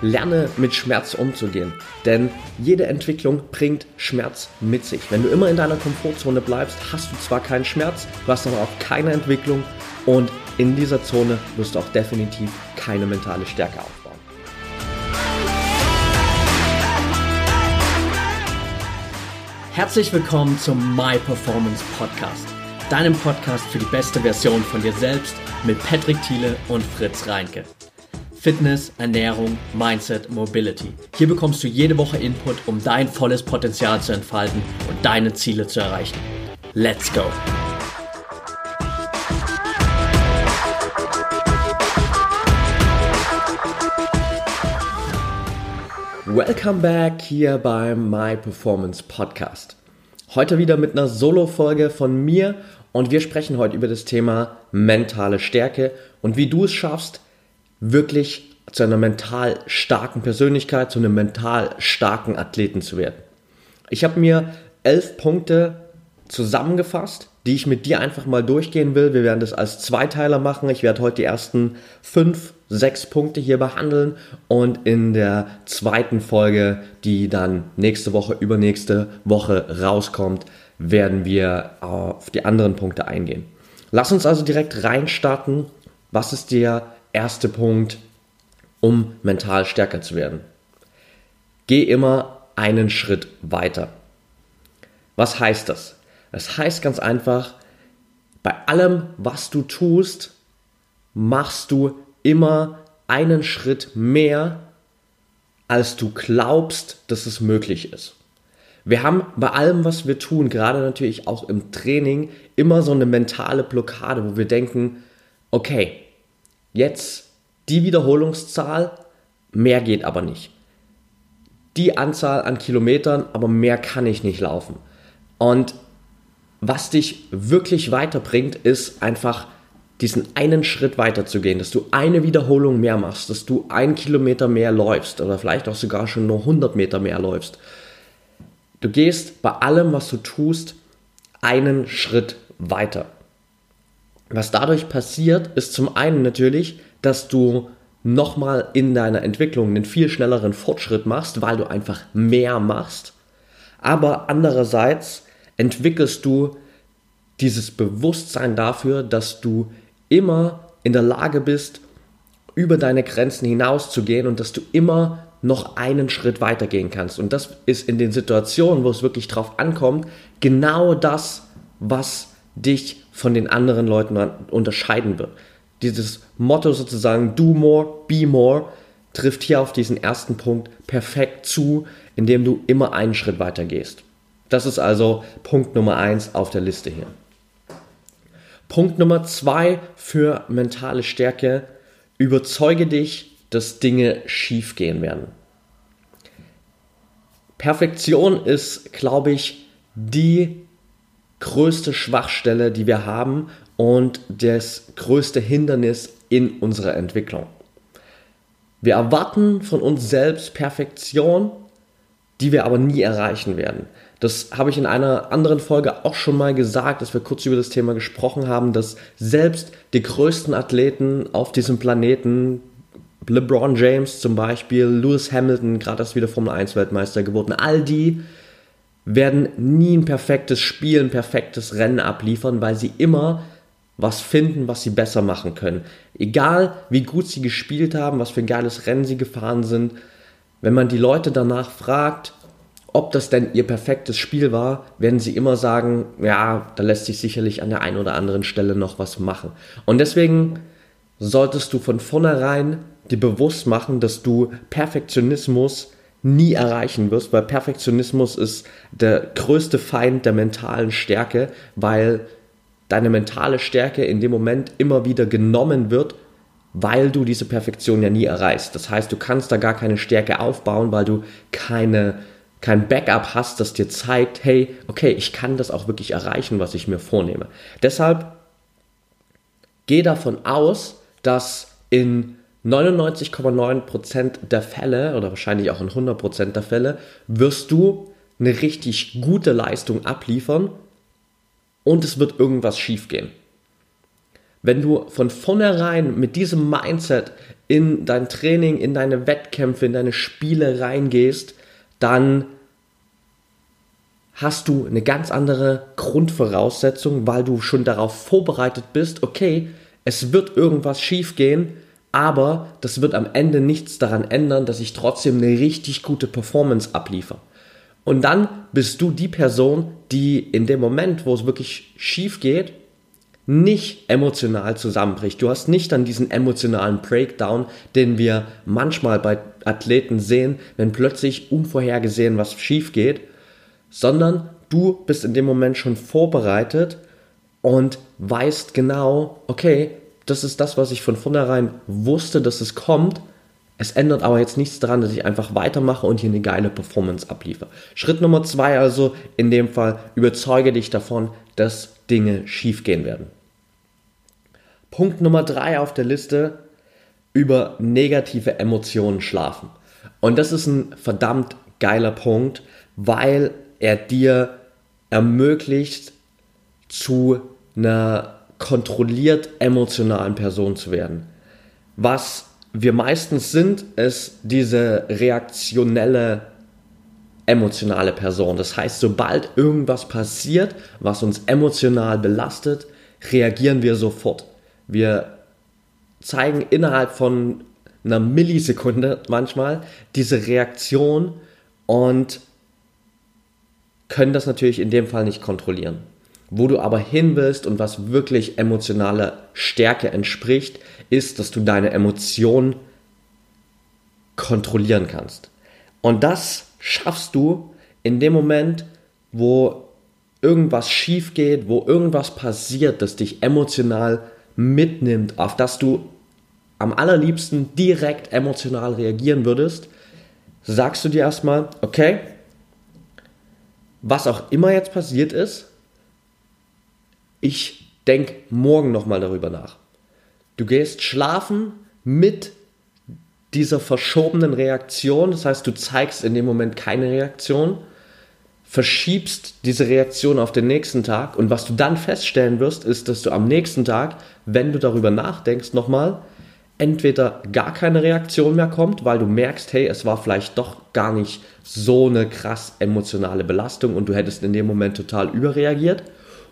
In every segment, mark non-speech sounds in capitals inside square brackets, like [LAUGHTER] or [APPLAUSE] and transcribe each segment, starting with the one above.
lerne mit Schmerz umzugehen. Denn jede Entwicklung bringt Schmerz mit sich. Wenn du immer in deiner Komfortzone bleibst, hast du zwar keinen Schmerz, du hast aber auch keine Entwicklung und in dieser Zone wirst du auch definitiv keine mentale Stärke aufbauen. Herzlich willkommen zum My Performance Podcast, deinem Podcast für die beste Version von dir selbst mit Patrick Thiele und Fritz Reinke. Fitness, Ernährung, Mindset, Mobility. Hier bekommst du jede Woche Input, um dein volles Potenzial zu entfalten und deine Ziele zu erreichen. Let's go! Welcome back hier beim My Performance Podcast. Heute wieder mit einer Solo-Folge von mir und wir sprechen heute über das Thema mentale Stärke und wie du es schaffst, wirklich zu einer mental starken Persönlichkeit, zu einem mental starken Athleten zu werden. Ich habe mir elf Punkte zusammengefasst, die ich mit dir einfach mal durchgehen will. Wir werden das als Zweiteiler machen. Ich werde heute die ersten fünf, sechs Punkte hier behandeln und in der zweiten Folge, die dann nächste Woche, übernächste Woche rauskommt, werden wir auf die anderen Punkte eingehen. Lass uns also direkt reinstarten. Was ist der erste Punkt, um mental stärker zu werden. Geh immer einen Schritt weiter. Was heißt das? Das heißt ganz einfach, bei allem, was du tust, machst du immer einen Schritt mehr, als du glaubst, dass es möglich ist. Wir haben bei allem, was wir tun, gerade natürlich auch im Training, immer so eine mentale Blockade, wo wir denken, okay, Jetzt die Wiederholungszahl, mehr geht aber nicht. Die Anzahl an Kilometern, aber mehr kann ich nicht laufen. Und was dich wirklich weiterbringt, ist einfach diesen einen Schritt weiter zu gehen, dass du eine Wiederholung mehr machst, dass du einen Kilometer mehr läufst oder vielleicht auch sogar schon nur 100 Meter mehr läufst. Du gehst bei allem, was du tust, einen Schritt weiter. Was dadurch passiert, ist zum einen natürlich, dass du nochmal in deiner Entwicklung einen viel schnelleren Fortschritt machst, weil du einfach mehr machst. Aber andererseits entwickelst du dieses Bewusstsein dafür, dass du immer in der Lage bist, über deine Grenzen hinauszugehen und dass du immer noch einen Schritt weitergehen kannst. Und das ist in den Situationen, wo es wirklich drauf ankommt, genau das, was dich von den anderen Leuten unterscheiden wird. Dieses Motto sozusagen, do more, be more, trifft hier auf diesen ersten Punkt perfekt zu, indem du immer einen Schritt weiter gehst. Das ist also Punkt Nummer eins auf der Liste hier. Punkt Nummer zwei für mentale Stärke. Überzeuge dich, dass Dinge schief gehen werden. Perfektion ist, glaube ich, die größte Schwachstelle, die wir haben und das größte Hindernis in unserer Entwicklung. Wir erwarten von uns selbst Perfektion, die wir aber nie erreichen werden. Das habe ich in einer anderen Folge auch schon mal gesagt, dass wir kurz über das Thema gesprochen haben, dass selbst die größten Athleten auf diesem Planeten, LeBron James zum Beispiel, Lewis Hamilton, gerade erst wieder Formel 1 Weltmeister geworden, all die werden nie ein perfektes Spiel, ein perfektes Rennen abliefern, weil sie immer was finden, was sie besser machen können. Egal wie gut sie gespielt haben, was für ein geiles Rennen sie gefahren sind, wenn man die Leute danach fragt, ob das denn ihr perfektes Spiel war, werden sie immer sagen, ja, da lässt sich sicherlich an der einen oder anderen Stelle noch was machen. Und deswegen solltest du von vornherein dir bewusst machen, dass du Perfektionismus nie erreichen wirst, weil Perfektionismus ist der größte Feind der mentalen Stärke, weil deine mentale Stärke in dem Moment immer wieder genommen wird, weil du diese Perfektion ja nie erreichst. Das heißt, du kannst da gar keine Stärke aufbauen, weil du keine, kein Backup hast, das dir zeigt, hey, okay, ich kann das auch wirklich erreichen, was ich mir vornehme. Deshalb geh davon aus, dass in 99,9% der Fälle oder wahrscheinlich auch in 100% der Fälle wirst du eine richtig gute Leistung abliefern und es wird irgendwas schiefgehen. wenn du von vornherein mit diesem Mindset in dein Training, in deine Wettkämpfe, in deine Spiele reingehst, dann hast du eine ganz andere Grundvoraussetzung, weil du schon darauf vorbereitet bist, okay, es wird irgendwas schiefgehen, aber das wird am Ende nichts daran ändern, dass ich trotzdem eine richtig gute Performance abliefere. Und dann bist du die Person, die in dem Moment, wo es wirklich schief geht, nicht emotional zusammenbricht. Du hast nicht dann diesen emotionalen Breakdown, den wir manchmal bei Athleten sehen, wenn plötzlich unvorhergesehen was schief geht, sondern du bist in dem Moment schon vorbereitet und weißt genau, okay, das ist das, was ich von vornherein wusste, dass es kommt. Es ändert aber jetzt nichts daran, dass ich einfach weitermache und hier eine geile Performance abliefere. Schritt Nummer zwei also, in dem Fall, überzeuge dich davon, dass Dinge schiefgehen werden. Punkt Nummer drei auf der Liste, über negative Emotionen schlafen. Und das ist ein verdammt geiler Punkt, weil er dir ermöglicht, zu einer kontrolliert emotionalen Person zu werden. Was wir meistens sind, ist diese reaktionelle emotionale Person. Das heißt, sobald irgendwas passiert, was uns emotional belastet, reagieren wir sofort. Wir zeigen innerhalb von einer Millisekunde manchmal diese Reaktion und können das natürlich in dem Fall nicht kontrollieren. Wo du aber hin willst und was wirklich emotionaler Stärke entspricht, ist, dass du deine Emotionen kontrollieren kannst. Und das schaffst du in dem Moment, wo irgendwas schief geht, wo irgendwas passiert, das dich emotional mitnimmt, auf das du am allerliebsten direkt emotional reagieren würdest, sagst du dir erstmal, okay, was auch immer jetzt passiert ist, ich denke morgen nochmal darüber nach. Du gehst schlafen mit dieser verschobenen Reaktion, das heißt, du zeigst in dem Moment keine Reaktion, verschiebst diese Reaktion auf den nächsten Tag und was du dann feststellen wirst, ist, dass du am nächsten Tag, wenn du darüber nachdenkst, nochmal entweder gar keine Reaktion mehr kommt, weil du merkst, hey, es war vielleicht doch gar nicht so eine krass emotionale Belastung und du hättest in dem Moment total überreagiert,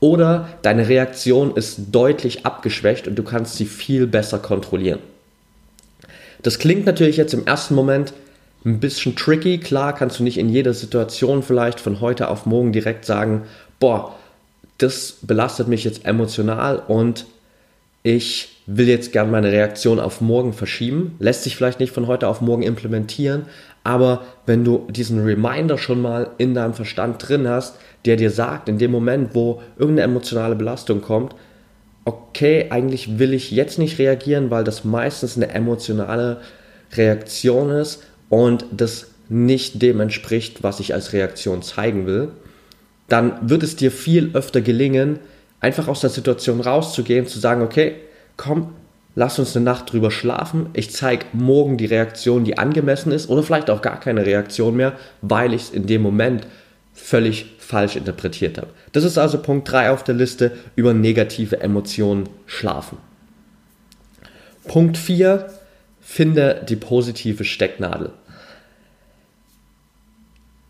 oder deine Reaktion ist deutlich abgeschwächt und du kannst sie viel besser kontrollieren. Das klingt natürlich jetzt im ersten Moment ein bisschen tricky. Klar kannst du nicht in jeder Situation vielleicht von heute auf morgen direkt sagen, boah, das belastet mich jetzt emotional und ich will jetzt gern meine Reaktion auf morgen verschieben. Lässt sich vielleicht nicht von heute auf morgen implementieren, aber wenn du diesen Reminder schon mal in deinem Verstand drin hast, der dir sagt, in dem Moment, wo irgendeine emotionale Belastung kommt, okay, eigentlich will ich jetzt nicht reagieren, weil das meistens eine emotionale Reaktion ist und das nicht dem entspricht, was ich als Reaktion zeigen will, dann wird es dir viel öfter gelingen, einfach aus der Situation rauszugehen, zu sagen, okay, komm, lass uns eine Nacht drüber schlafen, ich zeige morgen die Reaktion, die angemessen ist oder vielleicht auch gar keine Reaktion mehr, weil ich es in dem Moment völlig falsch interpretiert habe. Das ist also Punkt 3 auf der Liste über negative Emotionen schlafen. Punkt 4, finde die positive Stecknadel.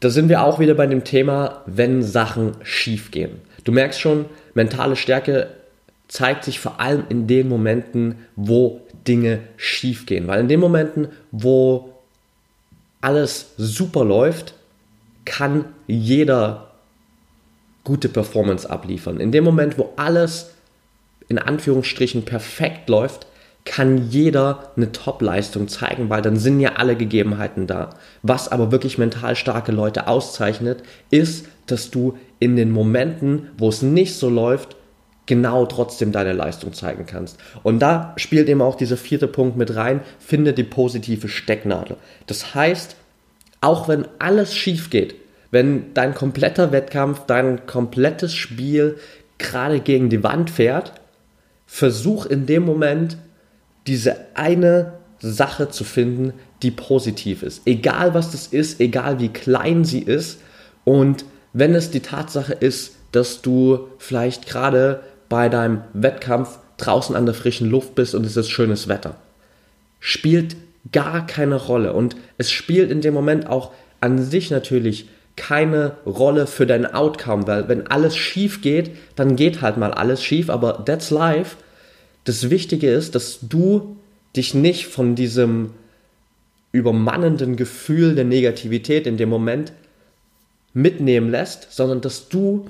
Da sind wir auch wieder bei dem Thema, wenn Sachen schief gehen. Du merkst schon, mentale Stärke zeigt sich vor allem in den Momenten, wo Dinge schief gehen. Weil in den Momenten, wo alles super läuft, kann jeder gute Performance abliefern. In dem Moment, wo alles in Anführungsstrichen perfekt läuft, kann jeder eine Top-Leistung zeigen, weil dann sind ja alle Gegebenheiten da. Was aber wirklich mental starke Leute auszeichnet, ist, dass du in den Momenten, wo es nicht so läuft, genau trotzdem deine Leistung zeigen kannst. Und da spielt eben auch dieser vierte Punkt mit rein, finde die positive Stecknadel. Das heißt, auch wenn alles schief geht, wenn dein kompletter Wettkampf, dein komplettes Spiel gerade gegen die Wand fährt, versuch in dem Moment diese eine Sache zu finden, die positiv ist. Egal was das ist, egal wie klein sie ist. Und wenn es die Tatsache ist, dass du vielleicht gerade bei deinem Wettkampf draußen an der frischen Luft bist und es ist schönes Wetter. Spielt gar keine Rolle. Und es spielt in dem Moment auch an sich natürlich keine Rolle für dein Outcome, weil wenn alles schief geht, dann geht halt mal alles schief, aber that's life. Das Wichtige ist, dass du dich nicht von diesem übermannenden Gefühl der Negativität in dem Moment mitnehmen lässt, sondern dass du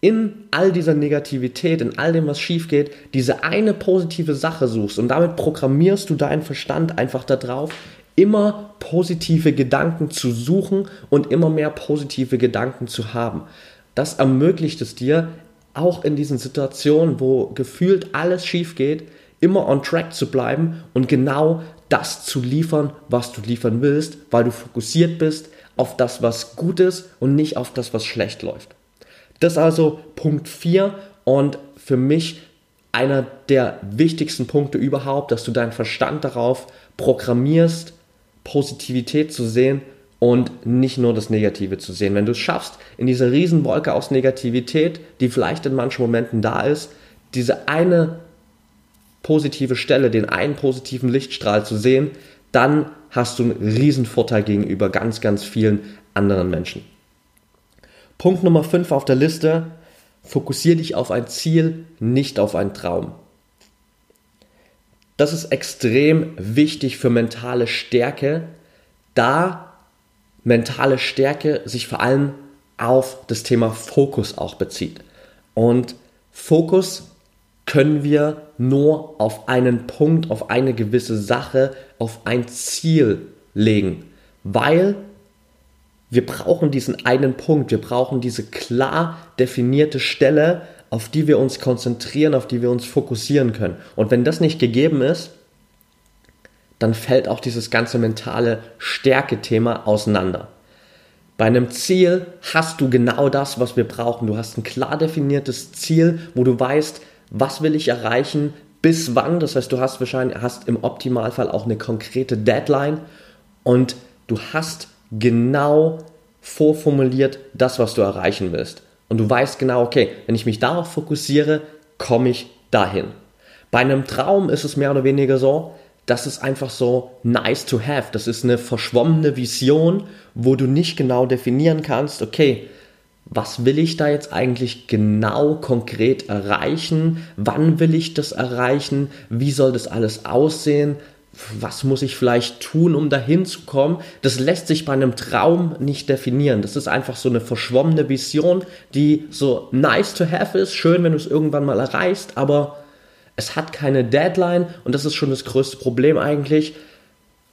in all dieser Negativität, in all dem, was schief geht, diese eine positive Sache suchst und damit programmierst du deinen Verstand einfach darauf, immer positive Gedanken zu suchen und immer mehr positive Gedanken zu haben. Das ermöglicht es dir, auch in diesen Situationen, wo gefühlt alles schief geht, immer on track zu bleiben und genau das zu liefern, was du liefern willst, weil du fokussiert bist auf das, was gut ist und nicht auf das, was schlecht läuft. Das ist also Punkt 4 und für mich einer der wichtigsten Punkte überhaupt, dass du deinen Verstand darauf programmierst, Positivität zu sehen und nicht nur das Negative zu sehen. Wenn du es schaffst, in dieser Riesenwolke aus Negativität, die vielleicht in manchen Momenten da ist, diese eine positive Stelle, den einen positiven Lichtstrahl zu sehen, dann hast du einen Riesenvorteil gegenüber ganz, ganz vielen anderen Menschen. Punkt Nummer 5 auf der Liste, fokussiere dich auf ein Ziel, nicht auf einen Traum. Das ist extrem wichtig für mentale Stärke, da mentale Stärke sich vor allem auf das Thema Fokus auch bezieht. Und Fokus können wir nur auf einen Punkt, auf eine gewisse Sache, auf ein Ziel legen, weil wir brauchen diesen einen Punkt, wir brauchen diese klar definierte Stelle, auf die wir uns konzentrieren, auf die wir uns fokussieren können. Und wenn das nicht gegeben ist, dann fällt auch dieses ganze mentale Stärke-Thema auseinander. Bei einem Ziel hast du genau das, was wir brauchen. Du hast ein klar definiertes Ziel, wo du weißt, was will ich erreichen, bis wann. Das heißt, du hast wahrscheinlich hast im Optimalfall auch eine konkrete Deadline und du hast genau vorformuliert das, was du erreichen willst. Und du weißt genau, okay, wenn ich mich darauf fokussiere, komme ich dahin. Bei einem Traum ist es mehr oder weniger so, das ist einfach so nice to have. Das ist eine verschwommene Vision, wo du nicht genau definieren kannst, okay, was will ich da jetzt eigentlich genau konkret erreichen? Wann will ich das erreichen? Wie soll das alles aussehen? Was muss ich vielleicht tun, um dahin zu kommen? Das lässt sich bei einem Traum nicht definieren. Das ist einfach so eine verschwommene Vision, die so nice to have ist, schön, wenn du es irgendwann mal erreichst, aber es hat keine Deadline und das ist schon das größte Problem eigentlich.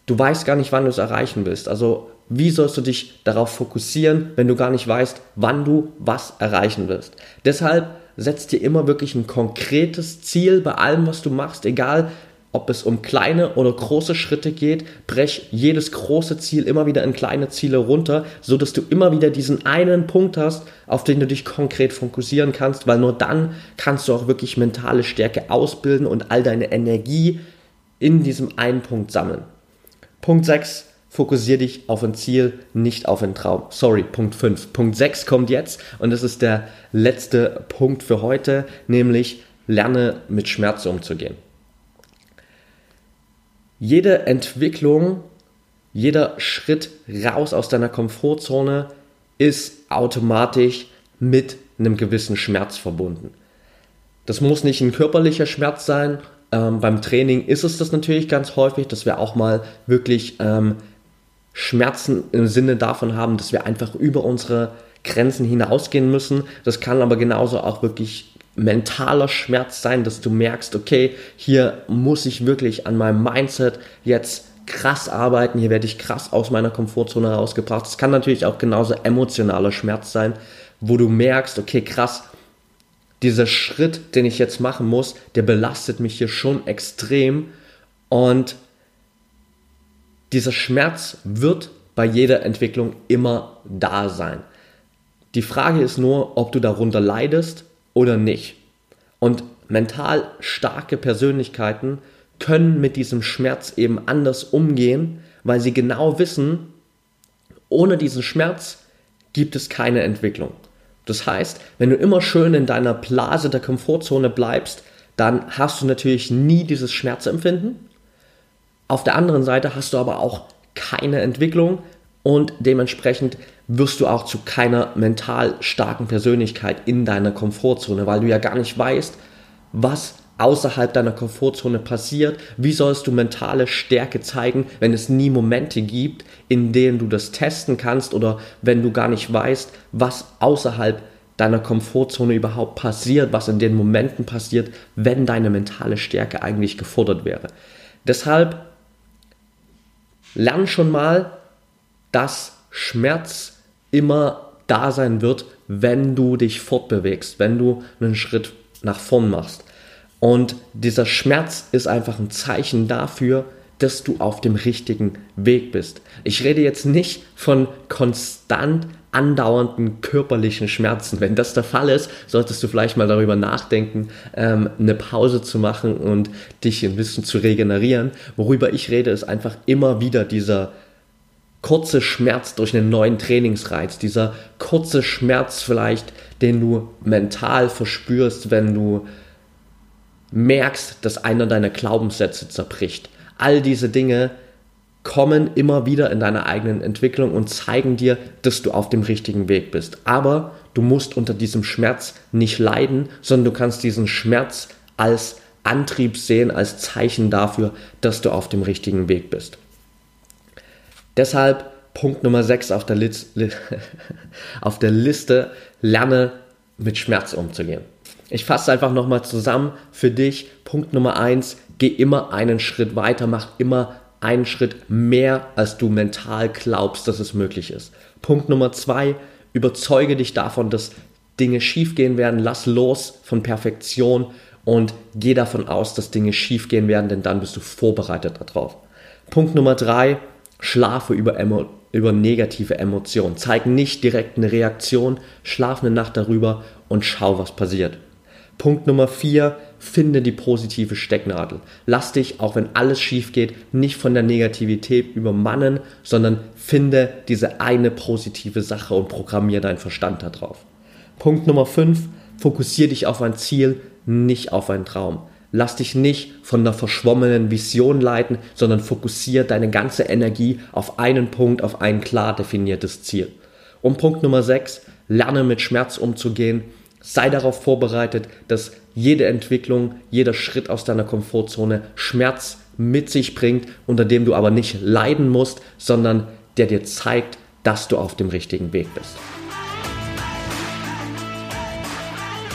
Du weißt gar nicht, wann du es erreichen willst. Also wie sollst du dich darauf fokussieren, wenn du gar nicht weißt, wann du was erreichen wirst? Deshalb setz dir immer wirklich ein konkretes Ziel bei allem, was du machst, egal ob es um kleine oder große Schritte geht, brech jedes große Ziel immer wieder in kleine Ziele runter, so dass du immer wieder diesen einen Punkt hast, auf den du dich konkret fokussieren kannst, weil nur dann kannst du auch wirklich mentale Stärke ausbilden und all deine Energie in diesem einen Punkt sammeln. Punkt 6, fokussiere dich auf ein Ziel, nicht auf einen Traum. Sorry, Punkt 5. Punkt 6 kommt jetzt und das ist der letzte Punkt für heute, nämlich lerne mit Schmerz umzugehen jede Entwicklung, jeder Schritt raus aus deiner Komfortzone ist automatisch mit einem gewissen Schmerz verbunden. Das muss nicht ein körperlicher Schmerz sein. Ähm, beim Training ist es das natürlich ganz häufig, dass wir auch mal wirklich ähm, Schmerzen im Sinne davon haben, dass wir einfach über unsere Grenzen hinausgehen müssen. Das kann aber genauso auch wirklich mentaler Schmerz sein, dass du merkst, okay, hier muss ich wirklich an meinem Mindset jetzt krass arbeiten, hier werde ich krass aus meiner Komfortzone herausgebracht. Es kann natürlich auch genauso emotionaler Schmerz sein, wo du merkst, okay, krass, dieser Schritt, den ich jetzt machen muss, der belastet mich hier schon extrem und dieser Schmerz wird bei jeder Entwicklung immer da sein. Die Frage ist nur, ob du darunter leidest oder nicht. Und mental starke Persönlichkeiten können mit diesem Schmerz eben anders umgehen, weil sie genau wissen, ohne diesen Schmerz gibt es keine Entwicklung. Das heißt, wenn du immer schön in deiner Blase der Komfortzone bleibst, dann hast du natürlich nie dieses Schmerzempfinden. Auf der anderen Seite hast du aber auch keine Entwicklung und dementsprechend wirst du auch zu keiner mental starken Persönlichkeit in deiner Komfortzone, weil du ja gar nicht weißt, was außerhalb deiner Komfortzone passiert. Wie sollst du mentale Stärke zeigen, wenn es nie Momente gibt, in denen du das testen kannst oder wenn du gar nicht weißt, was außerhalb deiner Komfortzone überhaupt passiert, was in den Momenten passiert, wenn deine mentale Stärke eigentlich gefordert wäre. Deshalb lern schon mal, dass Schmerz immer da sein wird, wenn du dich fortbewegst, wenn du einen Schritt nach vorn machst. Und dieser Schmerz ist einfach ein Zeichen dafür, dass du auf dem richtigen Weg bist. Ich rede jetzt nicht von konstant andauernden körperlichen Schmerzen. Wenn das der Fall ist, solltest du vielleicht mal darüber nachdenken, ähm, eine Pause zu machen und dich ein bisschen zu regenerieren. Worüber ich rede, ist einfach immer wieder dieser kurze Schmerz durch einen neuen Trainingsreiz, dieser kurze Schmerz vielleicht, den du mental verspürst, wenn du merkst, dass einer deiner Glaubenssätze zerbricht. All diese Dinge kommen immer wieder in deiner eigenen Entwicklung und zeigen dir, dass du auf dem richtigen Weg bist. Aber du musst unter diesem Schmerz nicht leiden, sondern du kannst diesen Schmerz als Antrieb sehen, als Zeichen dafür, dass du auf dem richtigen Weg bist. Deshalb Punkt Nummer 6 auf der, [LAUGHS] auf der Liste, lerne mit Schmerz umzugehen. Ich fasse einfach nochmal zusammen für dich. Punkt Nummer 1, geh immer einen Schritt weiter, mach immer einen Schritt mehr, als du mental glaubst, dass es möglich ist. Punkt Nummer 2, überzeuge dich davon, dass Dinge schiefgehen werden, lass los von Perfektion und geh davon aus, dass Dinge schiefgehen werden, denn dann bist du vorbereitet darauf. Punkt Nummer 3, Schlafe über, Emo über negative Emotionen. Zeig nicht direkt eine Reaktion, schlaf eine Nacht darüber und schau, was passiert. Punkt Nummer 4, finde die positive Stecknadel. Lass dich, auch wenn alles schief geht, nicht von der Negativität übermannen, sondern finde diese eine positive Sache und programmiere deinen Verstand darauf. Punkt Nummer 5, fokussiere dich auf ein Ziel, nicht auf einen Traum. Lass dich nicht von einer verschwommenen Vision leiten, sondern fokussiere deine ganze Energie auf einen Punkt, auf ein klar definiertes Ziel. Und Punkt Nummer 6, lerne mit Schmerz umzugehen. Sei darauf vorbereitet, dass jede Entwicklung, jeder Schritt aus deiner Komfortzone Schmerz mit sich bringt, unter dem du aber nicht leiden musst, sondern der dir zeigt, dass du auf dem richtigen Weg bist.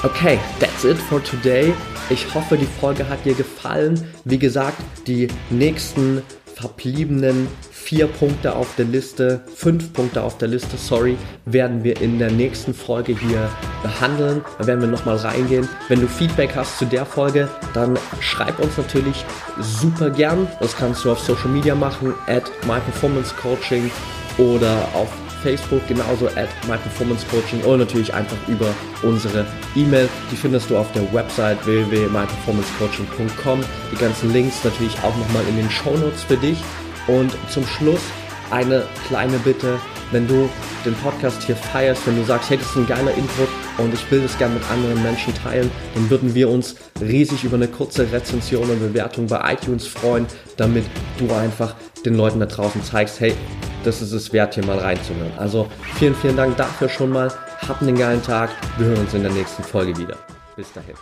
Okay, that's it for today. Ich hoffe, die Folge hat dir gefallen. Wie gesagt, die nächsten verbliebenen vier Punkte auf der Liste, fünf Punkte auf der Liste, sorry, werden wir in der nächsten Folge hier behandeln. Da werden wir nochmal reingehen. Wenn du Feedback hast zu der Folge, dann schreib uns natürlich super gern. Das kannst du auf Social Media machen, at myperformancecoaching oder auf Facebook genauso at myperformancecoaching oder natürlich einfach über unsere E-Mail. Die findest du auf der Website www.myperformancecoaching.com. Die ganzen Links natürlich auch nochmal in den Show Notes für dich. Und zum Schluss eine kleine Bitte, wenn du den Podcast hier feierst, wenn du sagst, hey, das ist ein geiler Input und ich will das gerne mit anderen Menschen teilen, dann würden wir uns riesig über eine kurze Rezension und Bewertung bei iTunes freuen, damit du einfach den Leuten da draußen zeigst, hey, das ist es wert, hier mal reinzuhören. Also vielen, vielen Dank dafür schon mal. Habt einen geilen Tag. Wir hören uns in der nächsten Folge wieder. Bis dahin.